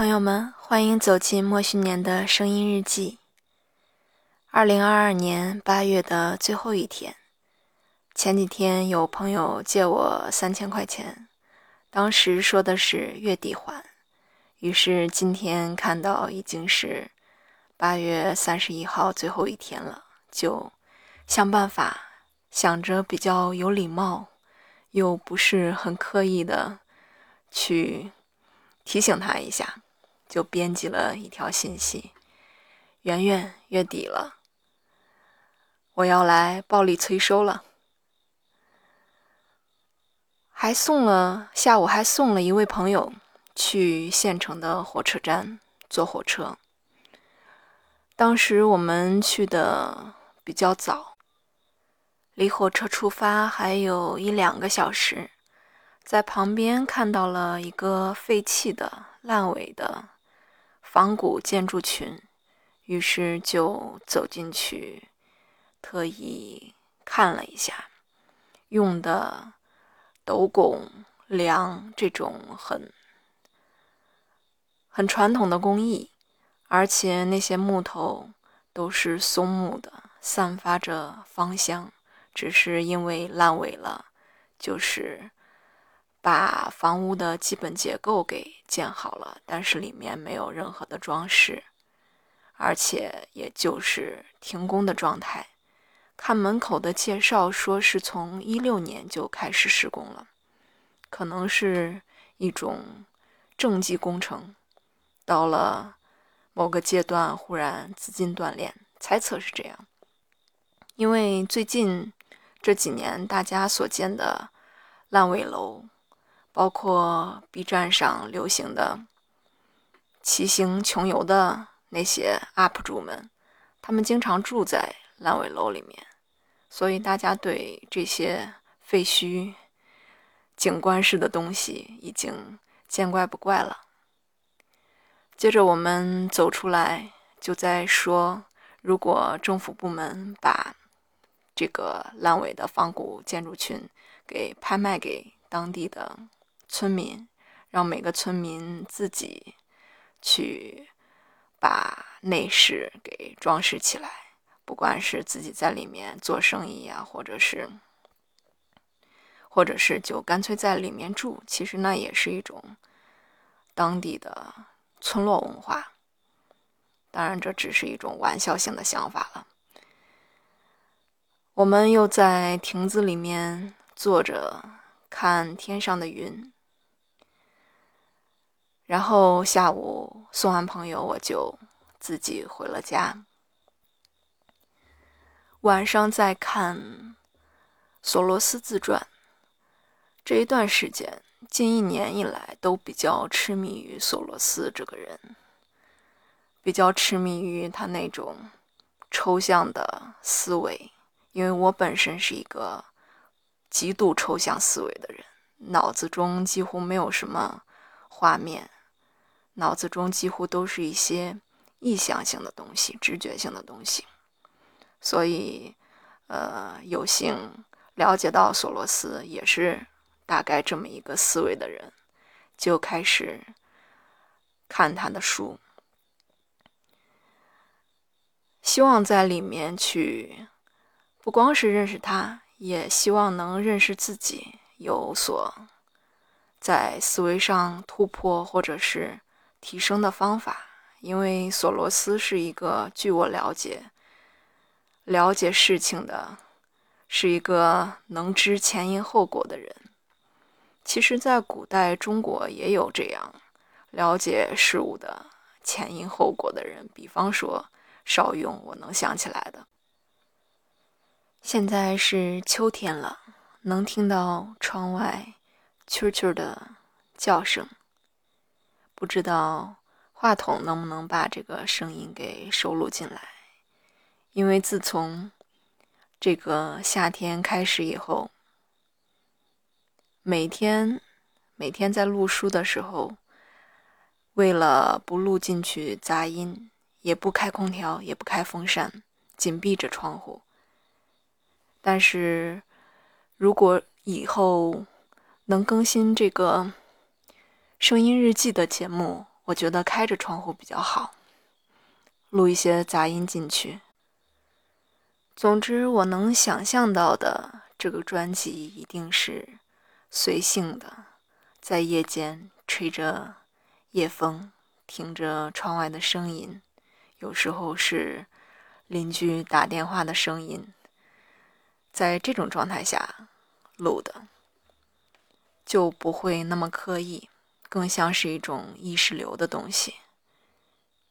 朋友们，欢迎走进莫须年的声音日记。二零二二年八月的最后一天，前几天有朋友借我三千块钱，当时说的是月底还，于是今天看到已经是八月三十一号最后一天了，就想办法想着比较有礼貌，又不是很刻意的去。提醒他一下，就编辑了一条信息：“圆圆，月底了，我要来暴力催收了。”还送了下午还送了一位朋友去县城的火车站坐火车。当时我们去的比较早，离火车出发还有一两个小时。在旁边看到了一个废弃的、烂尾的仿古建筑群，于是就走进去，特意看了一下，用的斗拱、梁这种很很传统的工艺，而且那些木头都是松木的，散发着芳香，只是因为烂尾了，就是。把房屋的基本结构给建好了，但是里面没有任何的装饰，而且也就是停工的状态。看门口的介绍说是从一六年就开始施工了，可能是一种政绩工程，到了某个阶段忽然资金断裂，猜测是这样。因为最近这几年大家所见的烂尾楼。包括 B 站上流行的骑行穷游的那些 UP 主们，他们经常住在烂尾楼里面，所以大家对这些废墟、景观式的东西已经见怪不怪了。接着我们走出来，就在说，如果政府部门把这个烂尾的仿古建筑群给拍卖给当地的。村民让每个村民自己去把内饰给装饰起来，不管是自己在里面做生意呀，或者是，或者是就干脆在里面住，其实那也是一种当地的村落文化。当然，这只是一种玩笑性的想法了。我们又在亭子里面坐着看天上的云。然后下午送完朋友，我就自己回了家。晚上再看索罗斯自传。这一段时间，近一年以来都比较痴迷于索罗斯这个人，比较痴迷于他那种抽象的思维。因为我本身是一个极度抽象思维的人，脑子中几乎没有什么画面。脑子中几乎都是一些意向性的东西、直觉性的东西，所以，呃，有幸了解到索罗斯也是大概这么一个思维的人，就开始看他的书，希望在里面去不光是认识他，也希望能认识自己，有所在思维上突破，或者是。提升的方法，因为索罗斯是一个，据我了解，了解事情的，是一个能知前因后果的人。其实，在古代中国也有这样了解事物的前因后果的人，比方说邵雍，我能想起来的。现在是秋天了，能听到窗外蛐蛐的叫声。不知道话筒能不能把这个声音给收录进来，因为自从这个夏天开始以后，每天每天在录书的时候，为了不录进去杂音，也不开空调，也不开风扇，紧闭着窗户。但是如果以后能更新这个。声音日记的节目，我觉得开着窗户比较好，录一些杂音进去。总之，我能想象到的这个专辑一定是随性的，在夜间吹着夜风，听着窗外的声音，有时候是邻居打电话的声音，在这种状态下录的，就不会那么刻意。更像是一种意识流的东西。